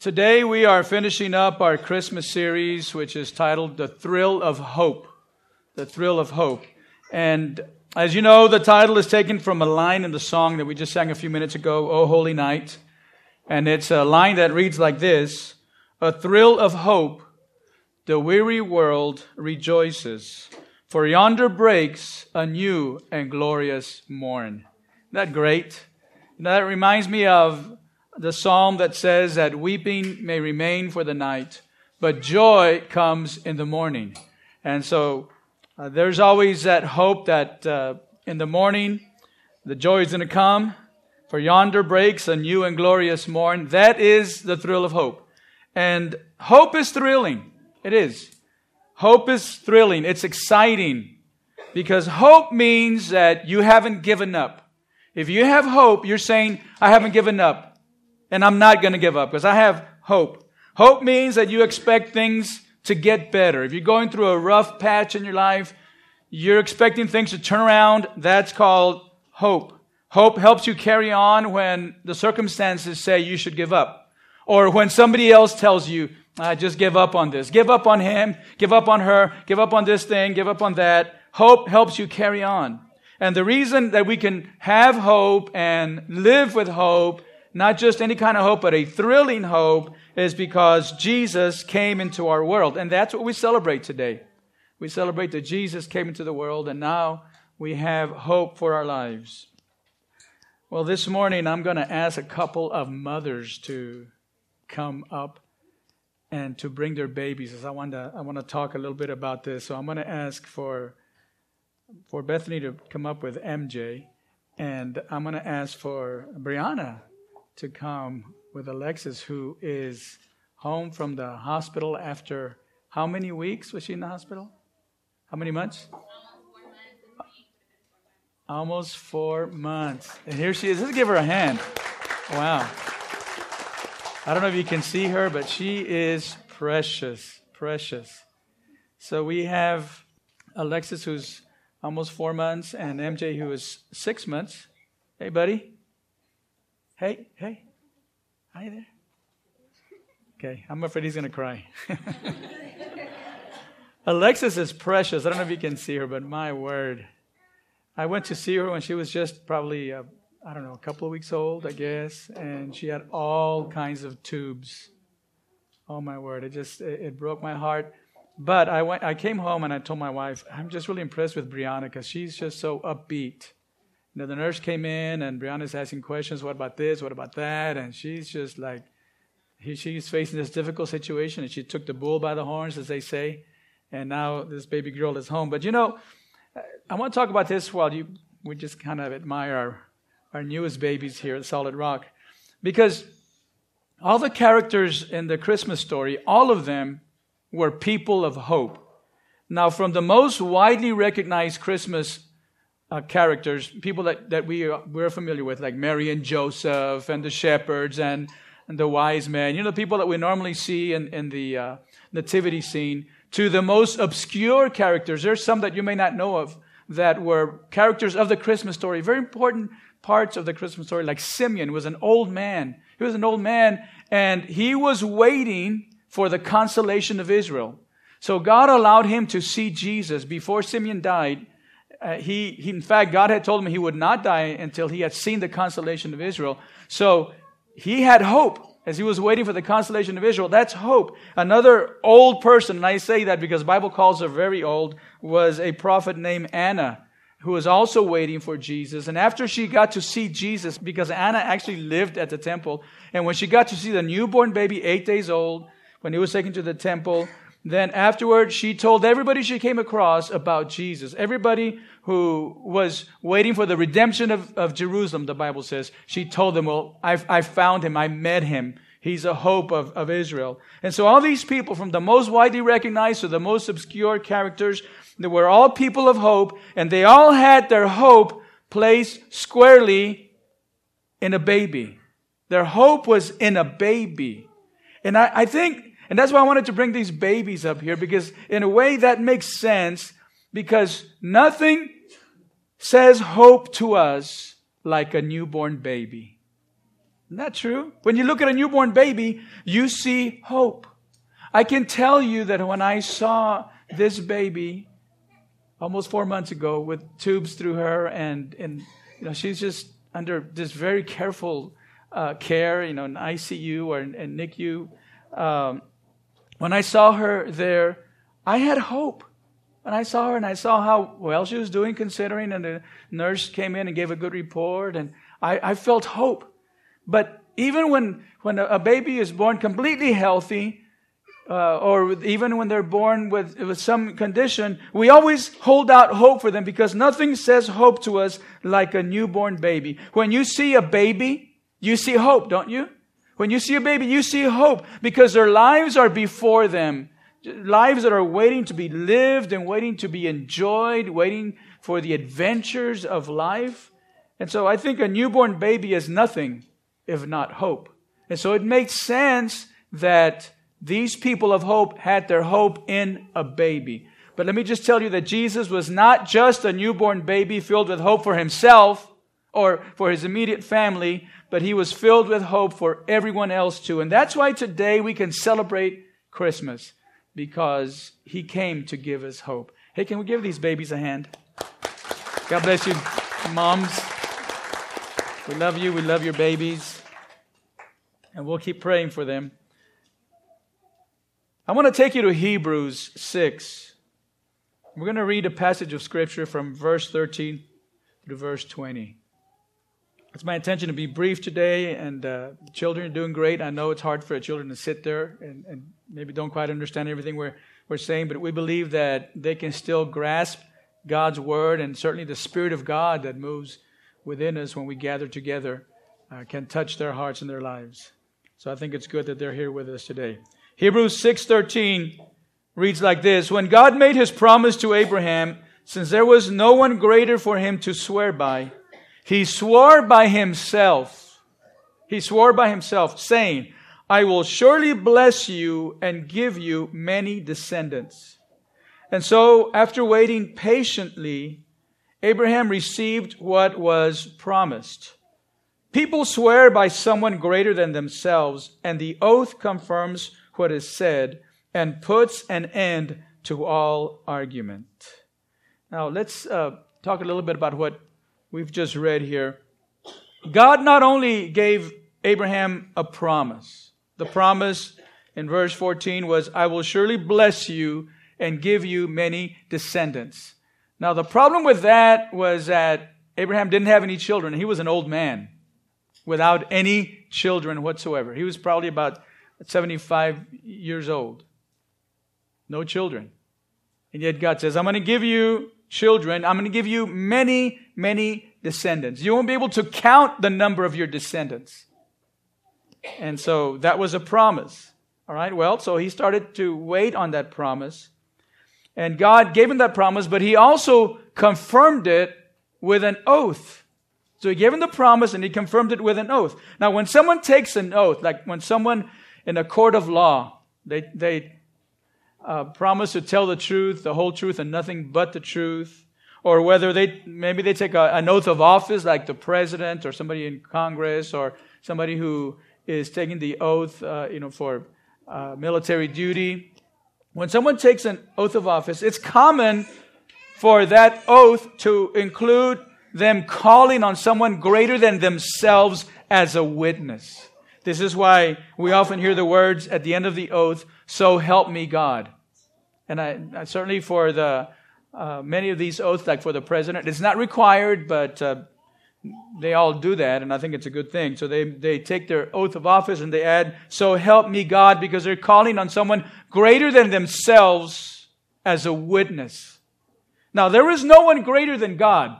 Today we are finishing up our Christmas series, which is titled The Thrill of Hope. The Thrill of Hope. And as you know, the title is taken from a line in the song that we just sang a few minutes ago, O Holy Night. And it's a line that reads like this A thrill of hope, the weary world rejoices, for yonder breaks a new and glorious morn. Isn't that great? Now that reminds me of the psalm that says that weeping may remain for the night, but joy comes in the morning. And so uh, there's always that hope that uh, in the morning the joy is going to come. For yonder breaks a new and glorious morn. That is the thrill of hope. And hope is thrilling. It is. Hope is thrilling. It's exciting. Because hope means that you haven't given up. If you have hope, you're saying, I haven't given up. And I'm not going to give up because I have hope. Hope means that you expect things to get better. If you're going through a rough patch in your life, you're expecting things to turn around. That's called hope. Hope helps you carry on when the circumstances say you should give up. Or when somebody else tells you, I just give up on this. Give up on him. Give up on her. Give up on this thing. Give up on that. Hope helps you carry on. And the reason that we can have hope and live with hope, not just any kind of hope, but a thrilling hope, is because Jesus came into our world. And that's what we celebrate today. We celebrate that Jesus came into the world and now we have hope for our lives. Well, this morning I'm going to ask a couple of mothers to come up and to bring their babies. I want to I want to talk a little bit about this. So I'm going to ask for for Bethany to come up with MJ, and I'm going to ask for Brianna to come with Alexis, who is home from the hospital after how many weeks was she in the hospital? How many months? Almost four months. And here she is. Let's give her a hand. Wow. I don't know if you can see her, but she is precious, precious. So we have Alexis, who's almost four months, and MJ, who is six months. Hey, buddy. Hey, hey. Hi there. Okay, I'm afraid he's to cry. Alexis is precious. I don't know if you can see her, but my word. I went to see her when she was just probably, uh, I don't know, a couple of weeks old, I guess, and she had all kinds of tubes. Oh my word! It just it, it broke my heart. But I, went, I came home and I told my wife, I'm just really impressed with Brianna because she's just so upbeat. Know, the nurse came in and Brianna's asking questions, what about this, what about that? And she's just like, he, she's facing this difficult situation and she took the bull by the horns, as they say. And now this baby girl is home. But you know, I want to talk about this while you, we just kind of admire our, our newest babies here at Solid Rock. Because all the characters in the Christmas story, all of them were people of hope. Now, from the most widely recognized Christmas uh, characters, people that, that we are, we're familiar with, like Mary and Joseph and the shepherds and, and the wise men, you know, the people that we normally see in, in the uh, nativity scene, to the most obscure characters. There's some that you may not know of that were characters of the Christmas story, very important parts of the Christmas story, like Simeon was an old man. He was an old man, and he was waiting for the consolation of Israel. So God allowed him to see Jesus before Simeon died. Uh, he, he, in fact, God had told him he would not die until he had seen the consolation of Israel. So he had hope as he was waiting for the consolation of Israel. That's hope. Another old person, and I say that because Bible calls her very old, was a prophet named Anna who was also waiting for Jesus. And after she got to see Jesus, because Anna actually lived at the temple, and when she got to see the newborn baby, eight days old, when he was taken to the temple. Then afterward, she told everybody she came across about Jesus. Everybody who was waiting for the redemption of, of Jerusalem, the Bible says, she told them, well, I, I found him. I met him. He's a hope of, of Israel. And so all these people, from the most widely recognized to the most obscure characters, they were all people of hope, and they all had their hope placed squarely in a baby. Their hope was in a baby. And I, I think and that's why I wanted to bring these babies up here because in a way that makes sense because nothing says hope to us like a newborn baby. Isn't that true? When you look at a newborn baby, you see hope. I can tell you that when I saw this baby almost four months ago with tubes through her and, and you know, she's just under this very careful uh, care, you know, in ICU or in, in NICU. Um, when I saw her there, I had hope. When I saw her and I saw how well she was doing, considering, and the nurse came in and gave a good report, and I, I felt hope. But even when, when a baby is born completely healthy, uh, or even when they're born with, with some condition, we always hold out hope for them because nothing says hope to us like a newborn baby. When you see a baby, you see hope, don't you? When you see a baby, you see hope because their lives are before them. Lives that are waiting to be lived and waiting to be enjoyed, waiting for the adventures of life. And so I think a newborn baby is nothing if not hope. And so it makes sense that these people of hope had their hope in a baby. But let me just tell you that Jesus was not just a newborn baby filled with hope for himself or for his immediate family, but he was filled with hope for everyone else too. And that's why today we can celebrate Christmas because he came to give us hope. Hey, can we give these babies a hand? God bless you, moms. We love you. We love your babies. And we'll keep praying for them. I want to take you to Hebrews 6. We're going to read a passage of Scripture from verse 13 to verse 20. It's my intention to be brief today, and uh, children are doing great. I know it's hard for children to sit there and, and maybe don't quite understand everything we're, we're saying, but we believe that they can still grasp God's Word and certainly the Spirit of God that moves within us when we gather together uh, can touch their hearts and their lives. So I think it's good that they're here with us today. Hebrews 6:13 reads like this, when God made his promise to Abraham, since there was no one greater for him to swear by, he swore by himself. He swore by himself saying, I will surely bless you and give you many descendants. And so, after waiting patiently, Abraham received what was promised. People swear by someone greater than themselves, and the oath confirms what is said and puts an end to all argument. Now, let's uh, talk a little bit about what we've just read here. God not only gave Abraham a promise, the promise in verse 14 was, I will surely bless you and give you many descendants. Now, the problem with that was that Abraham didn't have any children. He was an old man without any children whatsoever. He was probably about 75 years old. No children. And yet God says, I'm going to give you children. I'm going to give you many, many descendants. You won't be able to count the number of your descendants. And so that was a promise. All right, well, so he started to wait on that promise. And God gave him that promise, but he also confirmed it with an oath. So he gave him the promise and he confirmed it with an oath. Now, when someone takes an oath, like when someone in a court of law, they, they uh, promise to tell the truth, the whole truth, and nothing but the truth, or whether they maybe they take a, an oath of office, like the president or somebody in Congress, or somebody who is taking the oath, uh, you know, for uh, military duty. When someone takes an oath of office, it's common for that oath to include them calling on someone greater than themselves as a witness. This is why we often hear the words at the end of the oath, so help me God. And I, I certainly for the uh, many of these oaths, like for the president, it's not required, but uh, they all do that, and I think it's a good thing. So they, they take their oath of office and they add, So help me God, because they're calling on someone greater than themselves as a witness. Now, there is no one greater than God.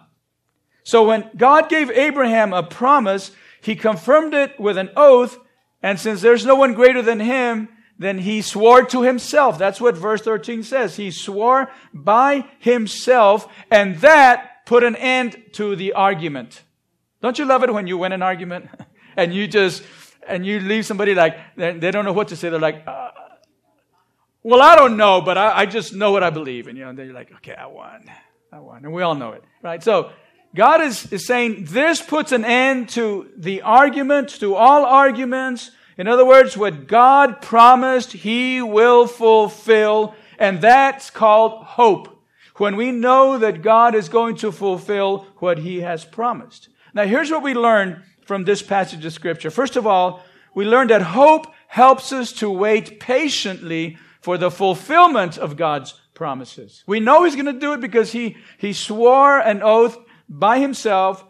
So when God gave Abraham a promise, he confirmed it with an oath, and since there's no one greater than him, then he swore to himself. That's what verse 13 says. He swore by himself, and that put an end to the argument. Don't you love it when you win an argument and you just, and you leave somebody like, they don't know what to say. They're like, uh, well, I don't know, but I, I, just know what I believe. And, you know, they're like, okay, I won. I won. And we all know it, right? So God is, is saying this puts an end to the argument, to all arguments. In other words, what God promised, He will fulfill. And that's called hope. When we know that God is going to fulfill what He has promised. Now here's what we learn from this passage of scripture. First of all, we learn that hope helps us to wait patiently for the fulfillment of God's promises. We know He's going to do it because He, He swore an oath by Himself.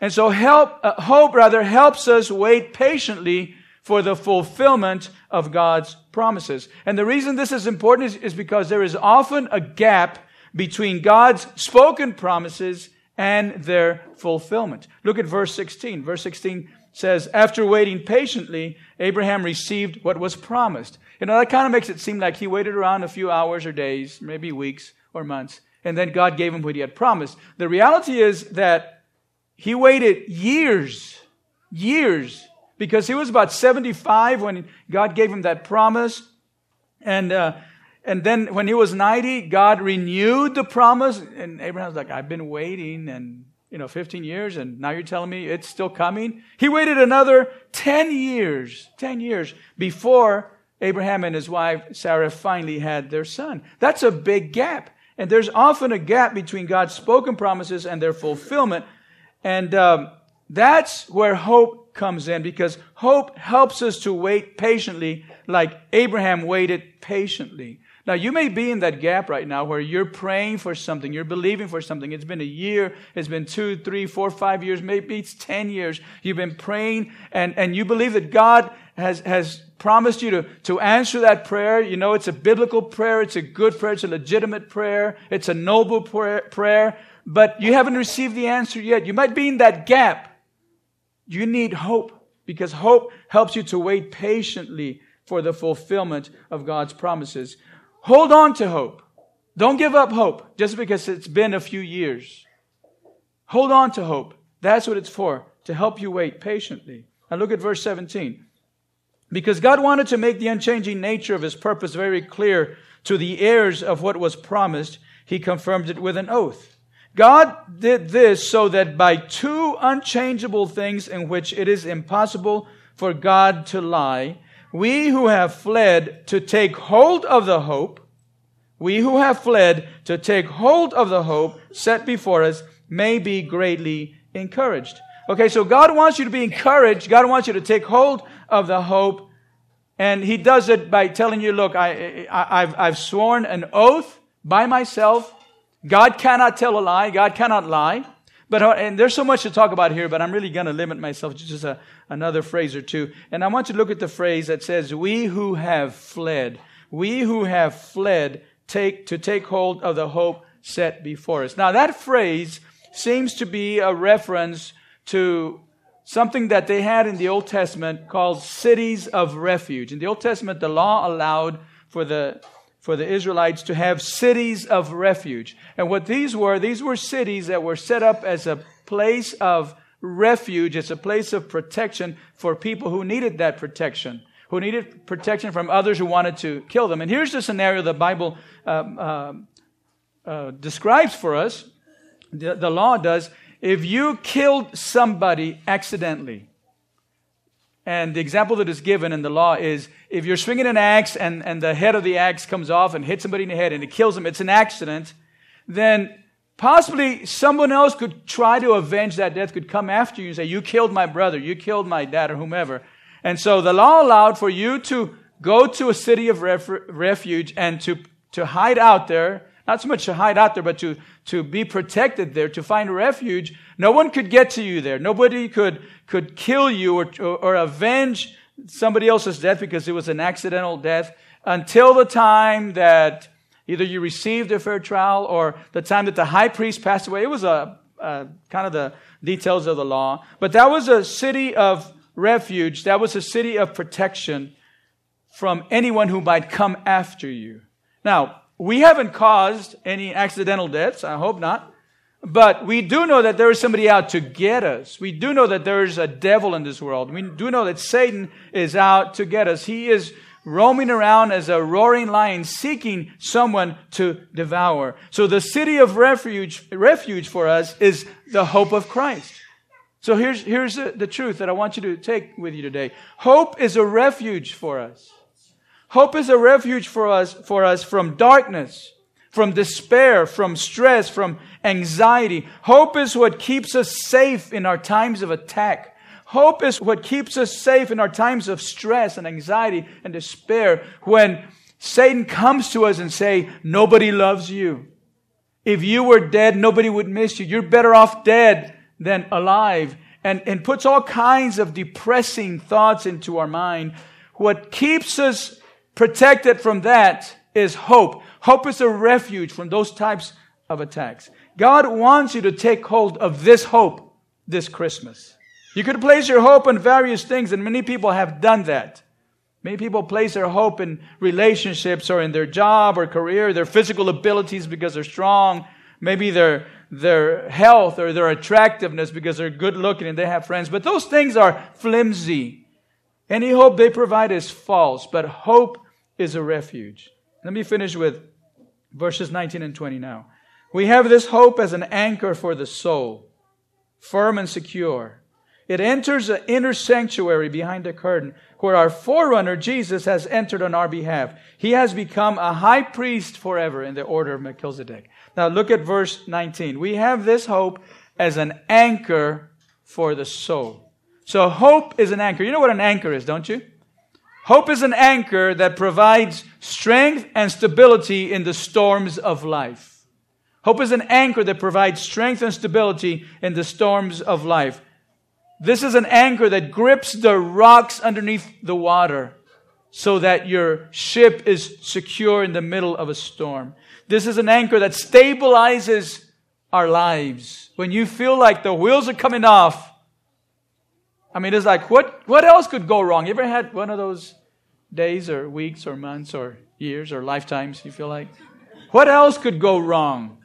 And so help, uh, hope rather helps us wait patiently for the fulfillment of God's promises. And the reason this is important is, is because there is often a gap between God's spoken promises and their fulfillment. Look at verse 16. Verse 16 says, After waiting patiently, Abraham received what was promised. You know, that kind of makes it seem like he waited around a few hours or days, maybe weeks or months, and then God gave him what he had promised. The reality is that he waited years, years, because he was about 75 when God gave him that promise. And, uh, and then when he was 90, God renewed the promise. And Abraham's like, I've been waiting and, you know, 15 years and now you're telling me it's still coming. He waited another 10 years, 10 years before Abraham and his wife Sarah finally had their son. That's a big gap. And there's often a gap between God's spoken promises and their fulfillment. And um, that's where hope comes in because hope helps us to wait patiently like Abraham waited patiently. Now, you may be in that gap right now where you're praying for something, you're believing for something. It's been a year, it's been two, three, four, five years, maybe it's 10 years. You've been praying and, and you believe that God has, has promised you to, to answer that prayer. You know, it's a biblical prayer, it's a good prayer, it's a legitimate prayer, it's a noble prayer, prayer but you haven't received the answer yet. You might be in that gap. You need hope because hope helps you to wait patiently for the fulfillment of God's promises. Hold on to hope. Don't give up hope just because it's been a few years. Hold on to hope. That's what it's for, to help you wait patiently. Now look at verse 17. Because God wanted to make the unchanging nature of his purpose very clear to the heirs of what was promised, he confirmed it with an oath. God did this so that by two unchangeable things in which it is impossible for God to lie, we who have fled to take hold of the hope, we who have fled to take hold of the hope set before us may be greatly encouraged. Okay, so God wants you to be encouraged. God wants you to take hold of the hope. And He does it by telling you, look, I, I, have I've sworn an oath by myself. God cannot tell a lie. God cannot lie. But, uh, and there's so much to talk about here, but I'm really going to limit myself to just a, another phrase or two. And I want you to look at the phrase that says, we who have fled, we who have fled take, to take hold of the hope set before us. Now that phrase seems to be a reference to something that they had in the Old Testament called cities of refuge. In the Old Testament, the law allowed for the for the Israelites to have cities of refuge. And what these were, these were cities that were set up as a place of refuge, as a place of protection for people who needed that protection, who needed protection from others who wanted to kill them. And here's the scenario the Bible um, uh, uh, describes for us. The, the law does. If you killed somebody accidentally, and the example that is given in the law is if you're swinging an axe and, and the head of the axe comes off and hits somebody in the head and it kills them, it's an accident, then possibly someone else could try to avenge that death, could come after you and say, You killed my brother, you killed my dad, or whomever. And so the law allowed for you to go to a city of ref- refuge and to, to hide out there, not so much to hide out there, but to, to be protected there, to find refuge. No one could get to you there. Nobody could could kill you or, or, avenge somebody else's death because it was an accidental death until the time that either you received a fair trial or the time that the high priest passed away. It was a, a, kind of the details of the law. But that was a city of refuge. That was a city of protection from anyone who might come after you. Now, we haven't caused any accidental deaths. I hope not. But we do know that there is somebody out to get us. We do know that there is a devil in this world. We do know that Satan is out to get us. He is roaming around as a roaring lion seeking someone to devour. So the city of refuge, refuge for us is the hope of Christ. So here's, here's the, the truth that I want you to take with you today. Hope is a refuge for us. Hope is a refuge for us, for us from darkness, from despair, from stress, from anxiety. Hope is what keeps us safe in our times of attack. Hope is what keeps us safe in our times of stress and anxiety and despair when Satan comes to us and say, nobody loves you. If you were dead, nobody would miss you. You're better off dead than alive and, and puts all kinds of depressing thoughts into our mind. What keeps us protected from that is hope. Hope is a refuge from those types of attacks. God wants you to take hold of this hope this Christmas. You could place your hope in various things, and many people have done that. Many people place their hope in relationships or in their job or career, their physical abilities because they're strong, maybe their their health or their attractiveness because they're good looking and they have friends. But those things are flimsy. Any hope they provide is false, but hope is a refuge. Let me finish with verses 19 and 20 now. We have this hope as an anchor for the soul, firm and secure. It enters the inner sanctuary behind the curtain where our forerunner Jesus has entered on our behalf. He has become a high priest forever in the order of Melchizedek. Now look at verse 19. We have this hope as an anchor for the soul. So hope is an anchor. You know what an anchor is, don't you? Hope is an anchor that provides strength and stability in the storms of life. Hope is an anchor that provides strength and stability in the storms of life. This is an anchor that grips the rocks underneath the water so that your ship is secure in the middle of a storm. This is an anchor that stabilizes our lives. When you feel like the wheels are coming off, I mean, it's like, what, what else could go wrong? You ever had one of those days or weeks or months or years or lifetimes you feel like? What else could go wrong?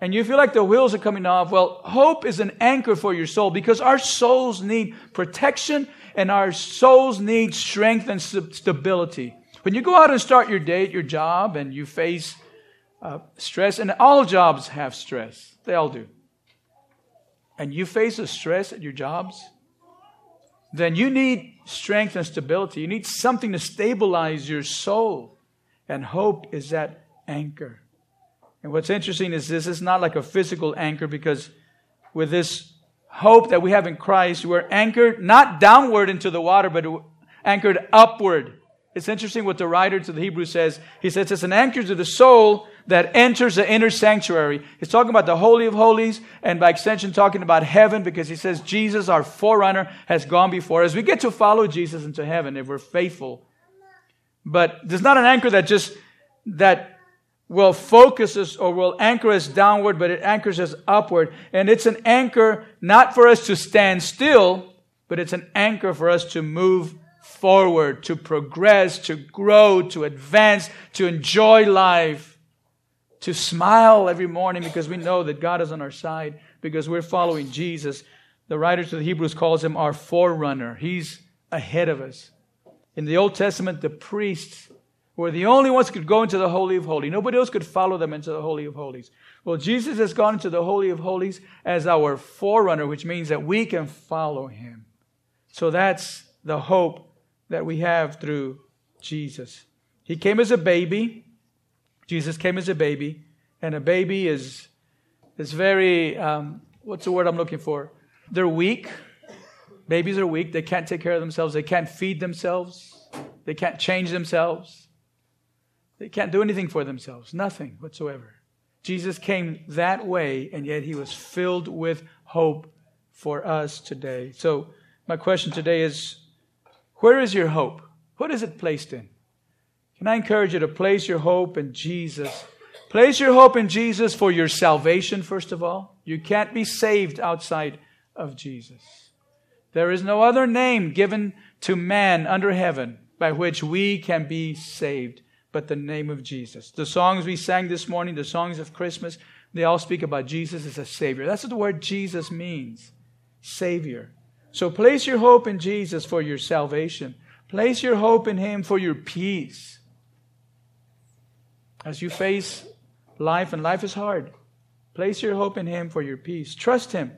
And you feel like the wheels are coming off. Well, hope is an anchor for your soul because our souls need protection and our souls need strength and stability. When you go out and start your day at your job and you face uh, stress, and all jobs have stress, they all do. And you face a stress at your jobs, then you need strength and stability. You need something to stabilize your soul. And hope is that anchor. And what's interesting is this is not like a physical anchor because with this hope that we have in Christ, we're anchored not downward into the water, but anchored upward it's interesting what the writer to the Hebrews says. He says it's an anchor to the soul that enters the inner sanctuary. He's talking about the Holy of Holies and by extension talking about heaven because he says Jesus, our forerunner, has gone before us. We get to follow Jesus into heaven if we're faithful. But there's not an anchor that just, that will focus us or will anchor us downward, but it anchors us upward. And it's an anchor not for us to stand still, but it's an anchor for us to move forward, to progress, to grow, to advance, to enjoy life, to smile every morning because we know that God is on our side, because we're following Jesus. The writer to the Hebrews calls him our forerunner. He's ahead of us. In the Old Testament, the priests were the only ones who could go into the Holy of Holies. Nobody else could follow them into the Holy of Holies. Well, Jesus has gone into the Holy of Holies as our forerunner, which means that we can follow him. So that's the hope that we have through Jesus. He came as a baby. Jesus came as a baby, and a baby is is very um, what's the word I'm looking for? They're weak. Babies are weak. They can't take care of themselves. They can't feed themselves. They can't change themselves. They can't do anything for themselves. Nothing whatsoever. Jesus came that way, and yet he was filled with hope for us today. So, my question today is where is your hope? What is it placed in? Can I encourage you to place your hope in Jesus? Place your hope in Jesus for your salvation, first of all. You can't be saved outside of Jesus. There is no other name given to man under heaven by which we can be saved but the name of Jesus. The songs we sang this morning, the songs of Christmas, they all speak about Jesus as a Savior. That's what the word Jesus means Savior. So place your hope in Jesus for your salvation. Place your hope in Him for your peace. As you face life, and life is hard, place your hope in Him for your peace. Trust Him.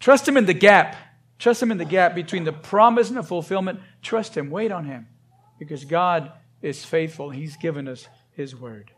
Trust Him in the gap. Trust Him in the gap between the promise and the fulfillment. Trust Him. Wait on Him because God is faithful. He's given us His word.